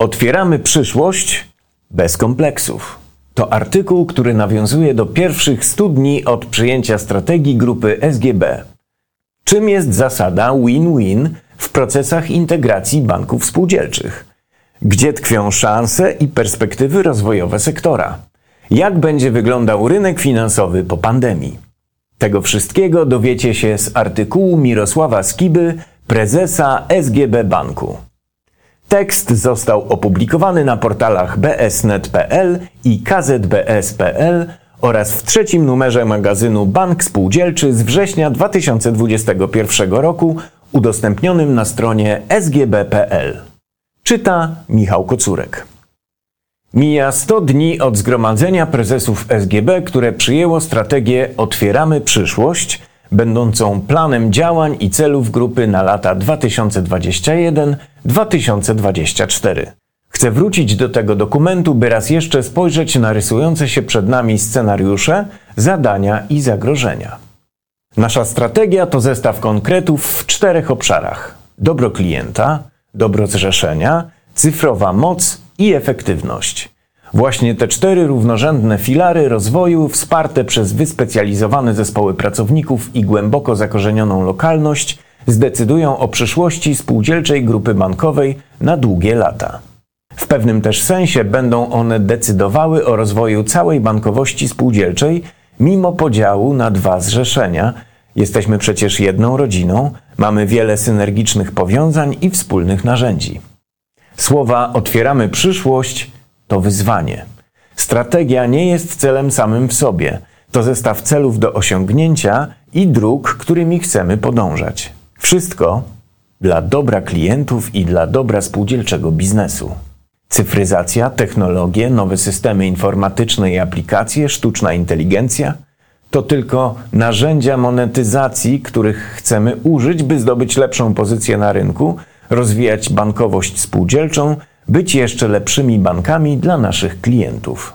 Otwieramy przyszłość bez kompleksów. To artykuł, który nawiązuje do pierwszych 100 dni od przyjęcia strategii grupy SGB. Czym jest zasada win-win w procesach integracji banków spółdzielczych? Gdzie tkwią szanse i perspektywy rozwojowe sektora? Jak będzie wyglądał rynek finansowy po pandemii? Tego wszystkiego dowiecie się z artykułu Mirosława Skiby, prezesa SGB Banku. Tekst został opublikowany na portalach bsnet.pl i kzbs.pl oraz w trzecim numerze magazynu Bank Spółdzielczy z września 2021 roku udostępnionym na stronie sgb.pl. Czyta Michał Kocurek. Mija 100 dni od zgromadzenia prezesów SGB, które przyjęło strategię Otwieramy przyszłość, będącą planem działań i celów grupy na lata 2021-2024. Chcę wrócić do tego dokumentu, by raz jeszcze spojrzeć na rysujące się przed nami scenariusze, zadania i zagrożenia. Nasza strategia to zestaw konkretów w czterech obszarach: dobro klienta, dobro zrzeszenia, cyfrowa moc i efektywność. Właśnie te cztery równorzędne filary rozwoju, wsparte przez wyspecjalizowane zespoły pracowników i głęboko zakorzenioną lokalność, zdecydują o przyszłości spółdzielczej grupy bankowej na długie lata. W pewnym też sensie będą one decydowały o rozwoju całej bankowości spółdzielczej, mimo podziału na dwa zrzeszenia. Jesteśmy przecież jedną rodziną, mamy wiele synergicznych powiązań i wspólnych narzędzi. Słowa otwieramy przyszłość to wyzwanie. Strategia nie jest celem samym w sobie. To zestaw celów do osiągnięcia i dróg, którymi chcemy podążać. Wszystko dla dobra klientów i dla dobra spółdzielczego biznesu. Cyfryzacja, technologie, nowe systemy informatyczne i aplikacje, sztuczna inteligencja to tylko narzędzia monetyzacji, których chcemy użyć, by zdobyć lepszą pozycję na rynku, rozwijać bankowość spółdzielczą być jeszcze lepszymi bankami dla naszych klientów.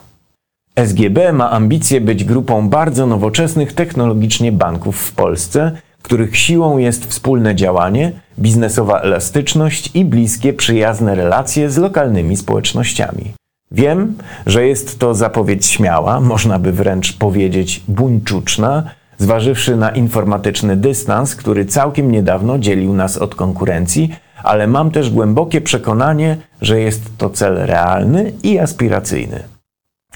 SGB ma ambicje być grupą bardzo nowoczesnych technologicznie banków w Polsce, których siłą jest wspólne działanie, biznesowa elastyczność i bliskie, przyjazne relacje z lokalnymi społecznościami. Wiem, że jest to zapowiedź śmiała, można by wręcz powiedzieć buńczuczna, zważywszy na informatyczny dystans, który całkiem niedawno dzielił nas od konkurencji, ale mam też głębokie przekonanie, że jest to cel realny i aspiracyjny.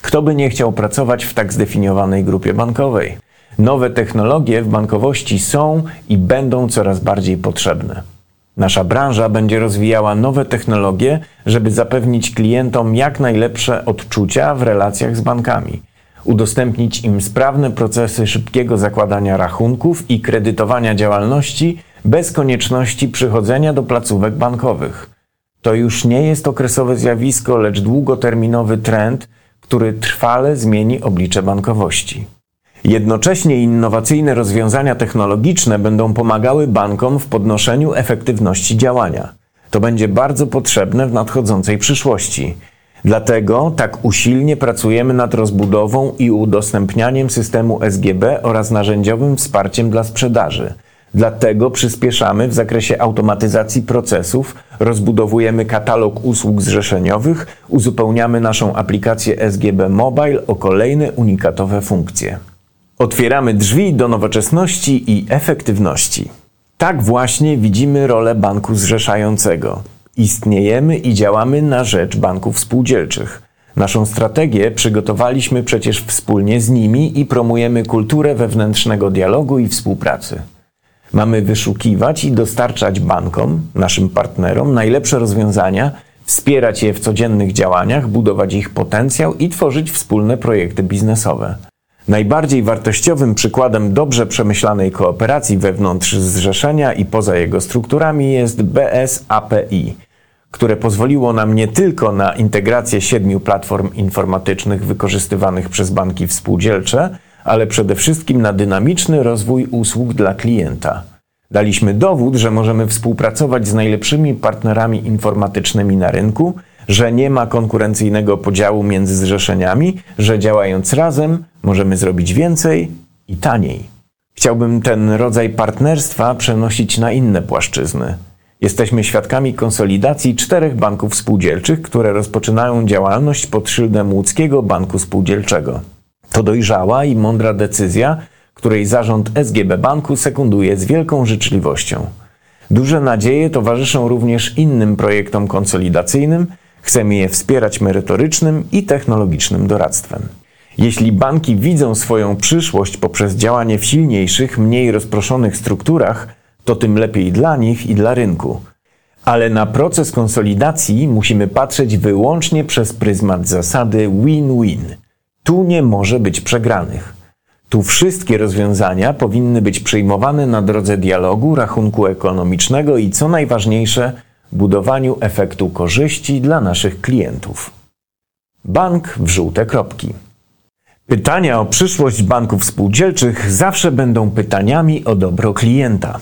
Kto by nie chciał pracować w tak zdefiniowanej grupie bankowej? Nowe technologie w bankowości są i będą coraz bardziej potrzebne. Nasza branża będzie rozwijała nowe technologie, żeby zapewnić klientom jak najlepsze odczucia w relacjach z bankami, udostępnić im sprawne procesy szybkiego zakładania rachunków i kredytowania działalności bez konieczności przychodzenia do placówek bankowych. To już nie jest okresowe zjawisko, lecz długoterminowy trend, który trwale zmieni oblicze bankowości. Jednocześnie innowacyjne rozwiązania technologiczne będą pomagały bankom w podnoszeniu efektywności działania. To będzie bardzo potrzebne w nadchodzącej przyszłości. Dlatego tak usilnie pracujemy nad rozbudową i udostępnianiem systemu SGB oraz narzędziowym wsparciem dla sprzedaży – Dlatego przyspieszamy w zakresie automatyzacji procesów, rozbudowujemy katalog usług zrzeszeniowych, uzupełniamy naszą aplikację SGB Mobile o kolejne unikatowe funkcje. Otwieramy drzwi do nowoczesności i efektywności. Tak właśnie widzimy rolę banku zrzeszającego. Istniejemy i działamy na rzecz banków spółdzielczych. Naszą strategię przygotowaliśmy przecież wspólnie z nimi i promujemy kulturę wewnętrznego dialogu i współpracy. Mamy wyszukiwać i dostarczać bankom, naszym partnerom, najlepsze rozwiązania, wspierać je w codziennych działaniach, budować ich potencjał i tworzyć wspólne projekty biznesowe. Najbardziej wartościowym przykładem dobrze przemyślanej kooperacji wewnątrz zrzeszenia i poza jego strukturami jest BSAPI, które pozwoliło nam nie tylko na integrację siedmiu platform informatycznych wykorzystywanych przez banki współdzielcze, ale przede wszystkim na dynamiczny rozwój usług dla klienta. Daliśmy dowód, że możemy współpracować z najlepszymi partnerami informatycznymi na rynku, że nie ma konkurencyjnego podziału między zrzeszeniami, że działając razem możemy zrobić więcej i taniej. Chciałbym ten rodzaj partnerstwa przenosić na inne płaszczyzny. Jesteśmy świadkami konsolidacji czterech banków spółdzielczych, które rozpoczynają działalność pod szyldem Łódzkiego Banku Spółdzielczego. To dojrzała i mądra decyzja, której zarząd SGB Banku sekunduje z wielką życzliwością. Duże nadzieje towarzyszą również innym projektom konsolidacyjnym. Chcemy je wspierać merytorycznym i technologicznym doradztwem. Jeśli banki widzą swoją przyszłość poprzez działanie w silniejszych, mniej rozproszonych strukturach, to tym lepiej dla nich i dla rynku. Ale na proces konsolidacji musimy patrzeć wyłącznie przez pryzmat zasady win-win. Tu nie może być przegranych. Tu wszystkie rozwiązania powinny być przyjmowane na drodze dialogu, rachunku ekonomicznego i co najważniejsze, budowaniu efektu korzyści dla naszych klientów. Bank w żółte kropki. Pytania o przyszłość banków spółdzielczych zawsze będą pytaniami o dobro klienta.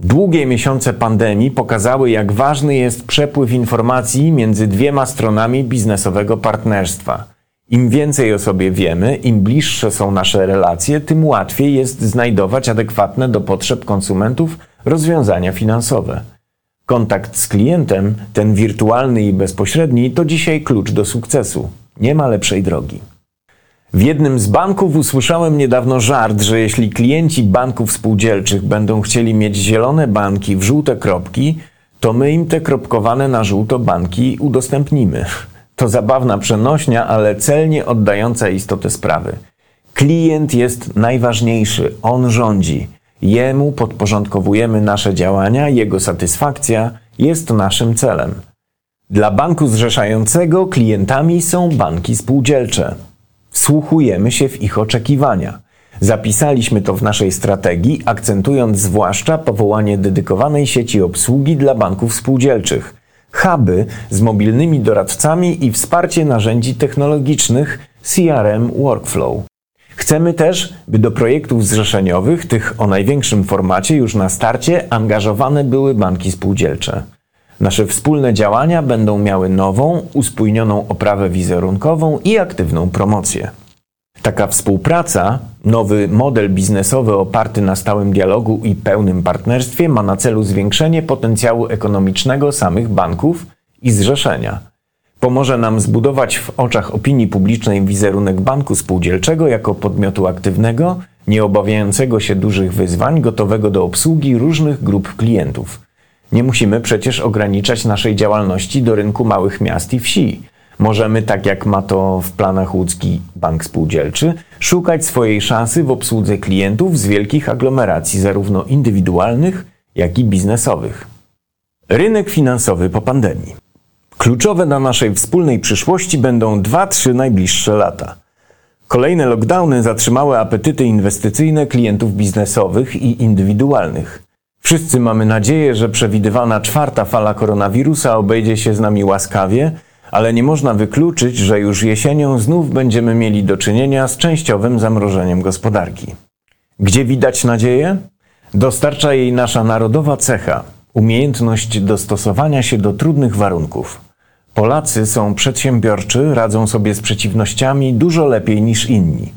Długie miesiące pandemii pokazały, jak ważny jest przepływ informacji między dwiema stronami biznesowego partnerstwa. Im więcej o sobie wiemy, im bliższe są nasze relacje, tym łatwiej jest znajdować adekwatne do potrzeb konsumentów rozwiązania finansowe. Kontakt z klientem, ten wirtualny i bezpośredni, to dzisiaj klucz do sukcesu. Nie ma lepszej drogi. W jednym z banków usłyszałem niedawno żart, że jeśli klienci banków spółdzielczych będą chcieli mieć zielone banki w żółte kropki, to my im te kropkowane na żółto banki udostępnimy. To zabawna przenośnia, ale celnie oddająca istotę sprawy. Klient jest najważniejszy, on rządzi. Jemu podporządkowujemy nasze działania, jego satysfakcja jest naszym celem. Dla banku zrzeszającego klientami są banki spółdzielcze. Wsłuchujemy się w ich oczekiwania. Zapisaliśmy to w naszej strategii, akcentując zwłaszcza powołanie dedykowanej sieci obsługi dla banków spółdzielczych, huby z mobilnymi doradcami i wsparcie narzędzi technologicznych CRM Workflow. Chcemy też, by do projektów zrzeszeniowych, tych o największym formacie, już na starcie angażowane były banki spółdzielcze. Nasze wspólne działania będą miały nową, uspójnioną oprawę wizerunkową i aktywną promocję. Taka współpraca, nowy model biznesowy oparty na stałym dialogu i pełnym partnerstwie ma na celu zwiększenie potencjału ekonomicznego samych banków i zrzeszenia. Pomoże nam zbudować w oczach opinii publicznej wizerunek banku spółdzielczego jako podmiotu aktywnego, nie obawiającego się dużych wyzwań, gotowego do obsługi różnych grup klientów. Nie musimy przecież ograniczać naszej działalności do rynku małych miast i wsi. Możemy, tak jak ma to w planach łódzki bank spółdzielczy, szukać swojej szansy w obsłudze klientów z wielkich aglomeracji, zarówno indywidualnych, jak i biznesowych. Rynek finansowy po pandemii. Kluczowe dla naszej wspólnej przyszłości będą 2-3 najbliższe lata. Kolejne lockdowny zatrzymały apetyty inwestycyjne klientów biznesowych i indywidualnych. Wszyscy mamy nadzieję, że przewidywana czwarta fala koronawirusa obejdzie się z nami łaskawie, ale nie można wykluczyć, że już jesienią znów będziemy mieli do czynienia z częściowym zamrożeniem gospodarki. Gdzie widać nadzieję? Dostarcza jej nasza narodowa cecha umiejętność dostosowania się do trudnych warunków. Polacy są przedsiębiorczy, radzą sobie z przeciwnościami dużo lepiej niż inni.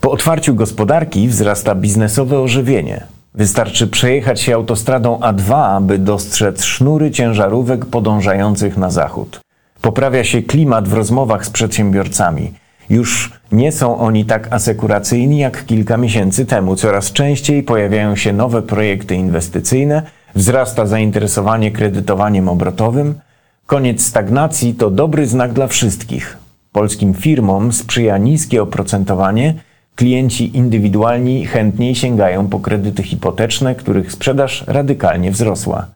Po otwarciu gospodarki wzrasta biznesowe ożywienie. Wystarczy przejechać się autostradą A2, aby dostrzec sznury ciężarówek podążających na zachód. Poprawia się klimat w rozmowach z przedsiębiorcami. Już nie są oni tak asekuracyjni jak kilka miesięcy temu. Coraz częściej pojawiają się nowe projekty inwestycyjne, wzrasta zainteresowanie kredytowaniem obrotowym. Koniec stagnacji to dobry znak dla wszystkich. Polskim firmom sprzyja niskie oprocentowanie Klienci indywidualni chętniej sięgają po kredyty hipoteczne, których sprzedaż radykalnie wzrosła.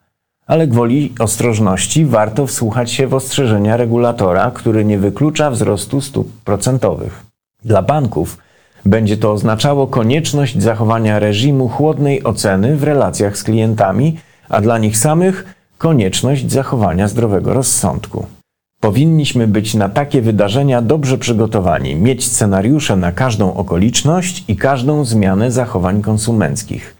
Ale gwoli ostrożności warto wsłuchać się w ostrzeżenia regulatora, który nie wyklucza wzrostu stóp procentowych. Dla banków będzie to oznaczało konieczność zachowania reżimu chłodnej oceny w relacjach z klientami, a dla nich samych konieczność zachowania zdrowego rozsądku. Powinniśmy być na takie wydarzenia dobrze przygotowani, mieć scenariusze na każdą okoliczność i każdą zmianę zachowań konsumenckich.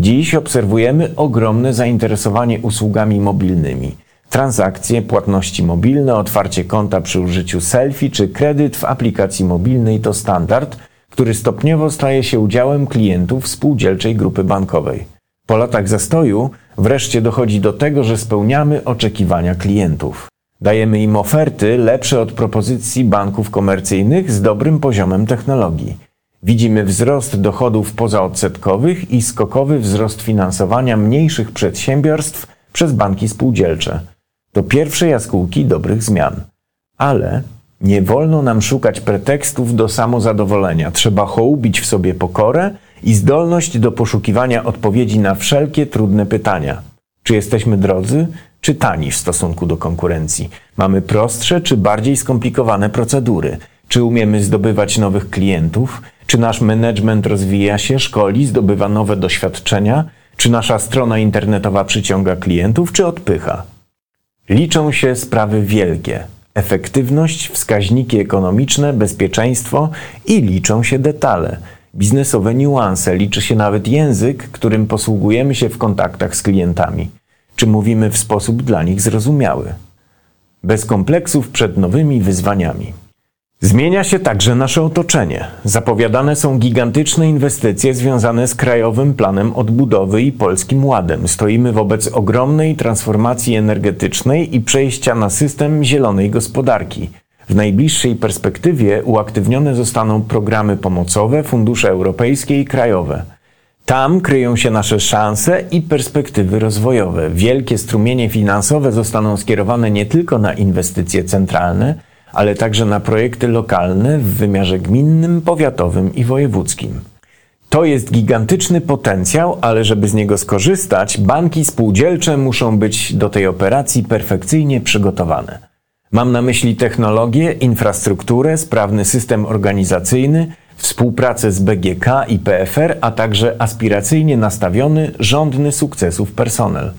Dziś obserwujemy ogromne zainteresowanie usługami mobilnymi. Transakcje, płatności mobilne, otwarcie konta przy użyciu selfie czy kredyt w aplikacji mobilnej to standard, który stopniowo staje się udziałem klientów spółdzielczej grupy bankowej. Po latach zastoju Wreszcie dochodzi do tego, że spełniamy oczekiwania klientów. Dajemy im oferty lepsze od propozycji banków komercyjnych z dobrym poziomem technologii. Widzimy wzrost dochodów pozaodsetkowych i skokowy wzrost finansowania mniejszych przedsiębiorstw przez banki spółdzielcze. To pierwsze jaskółki dobrych zmian. Ale nie wolno nam szukać pretekstów do samozadowolenia. Trzeba hołubić w sobie pokorę i zdolność do poszukiwania odpowiedzi na wszelkie trudne pytania. Czy jesteśmy drodzy, czy tani w stosunku do konkurencji? Mamy prostsze czy bardziej skomplikowane procedury? Czy umiemy zdobywać nowych klientów? Czy nasz management rozwija się, szkoli, zdobywa nowe doświadczenia? Czy nasza strona internetowa przyciąga klientów, czy odpycha? Liczą się sprawy wielkie. Efektywność, wskaźniki ekonomiczne, bezpieczeństwo i liczą się detale. Biznesowe niuanse, liczy się nawet język, którym posługujemy się w kontaktach z klientami. Czy mówimy w sposób dla nich zrozumiały? Bez kompleksów przed nowymi wyzwaniami. Zmienia się także nasze otoczenie. Zapowiadane są gigantyczne inwestycje związane z Krajowym Planem Odbudowy i Polskim Ładem. Stoimy wobec ogromnej transformacji energetycznej i przejścia na system zielonej gospodarki. W najbliższej perspektywie uaktywnione zostaną programy pomocowe, fundusze europejskie i krajowe. Tam kryją się nasze szanse i perspektywy rozwojowe. Wielkie strumienie finansowe zostaną skierowane nie tylko na inwestycje centralne, ale także na projekty lokalne w wymiarze gminnym, powiatowym i wojewódzkim. To jest gigantyczny potencjał, ale żeby z niego skorzystać, banki spółdzielcze muszą być do tej operacji perfekcyjnie przygotowane. Mam na myśli technologię, infrastrukturę, sprawny system organizacyjny, współpracę z BGK i PFR, a także aspiracyjnie nastawiony, rządny sukcesów personel.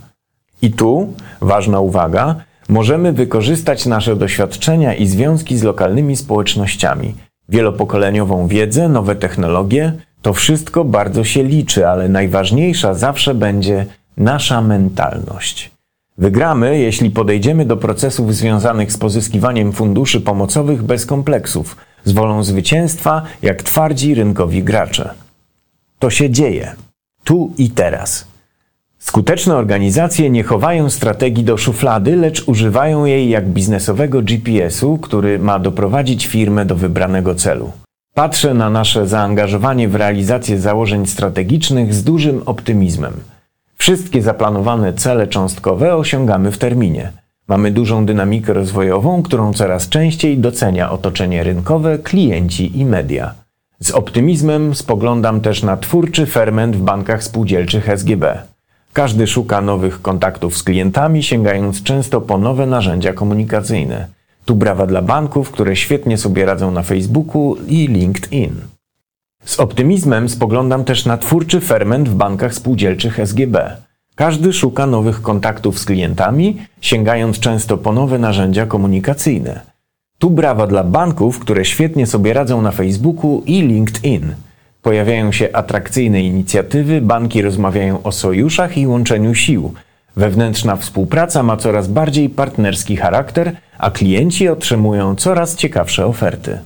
I tu, ważna uwaga, możemy wykorzystać nasze doświadczenia i związki z lokalnymi społecznościami, wielopokoleniową wiedzę, nowe technologie. To wszystko bardzo się liczy, ale najważniejsza zawsze będzie nasza mentalność. Wygramy, jeśli podejdziemy do procesów związanych z pozyskiwaniem funduszy pomocowych bez kompleksów, z wolą zwycięstwa, jak twardzi rynkowi gracze. To się dzieje. Tu i teraz. Skuteczne organizacje nie chowają strategii do szuflady, lecz używają jej jak biznesowego GPS-u, który ma doprowadzić firmę do wybranego celu. Patrzę na nasze zaangażowanie w realizację założeń strategicznych z dużym optymizmem. Wszystkie zaplanowane cele cząstkowe osiągamy w terminie. Mamy dużą dynamikę rozwojową, którą coraz częściej docenia otoczenie rynkowe, klienci i media. Z optymizmem spoglądam też na twórczy ferment w bankach spółdzielczych SGB. Każdy szuka nowych kontaktów z klientami, sięgając często po nowe narzędzia komunikacyjne. Tu brawa dla banków, które świetnie sobie radzą na Facebooku i LinkedIn. Z optymizmem spoglądam też na twórczy ferment w bankach spółdzielczych SGB. Każdy szuka nowych kontaktów z klientami, sięgając często po nowe narzędzia komunikacyjne. Tu brawa dla banków, które świetnie sobie radzą na Facebooku i LinkedIn. Pojawiają się atrakcyjne inicjatywy, banki rozmawiają o sojuszach i łączeniu sił. Wewnętrzna współpraca ma coraz bardziej partnerski charakter, a klienci otrzymują coraz ciekawsze oferty.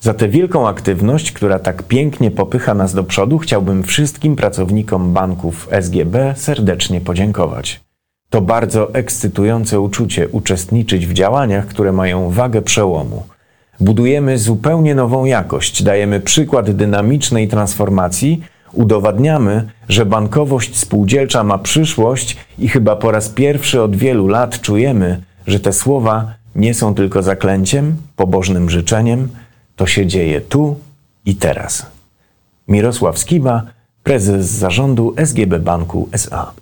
Za tę wielką aktywność, która tak pięknie popycha nas do przodu, chciałbym wszystkim pracownikom banków SGB serdecznie podziękować. To bardzo ekscytujące uczucie uczestniczyć w działaniach, które mają wagę przełomu. Budujemy zupełnie nową jakość, dajemy przykład dynamicznej transformacji, udowadniamy, że bankowość spółdzielcza ma przyszłość i chyba po raz pierwszy od wielu lat czujemy, że te słowa nie są tylko zaklęciem, pobożnym życzeniem, to się dzieje tu i teraz. Mirosław Skiba, prezes zarządu SGB Banku SA.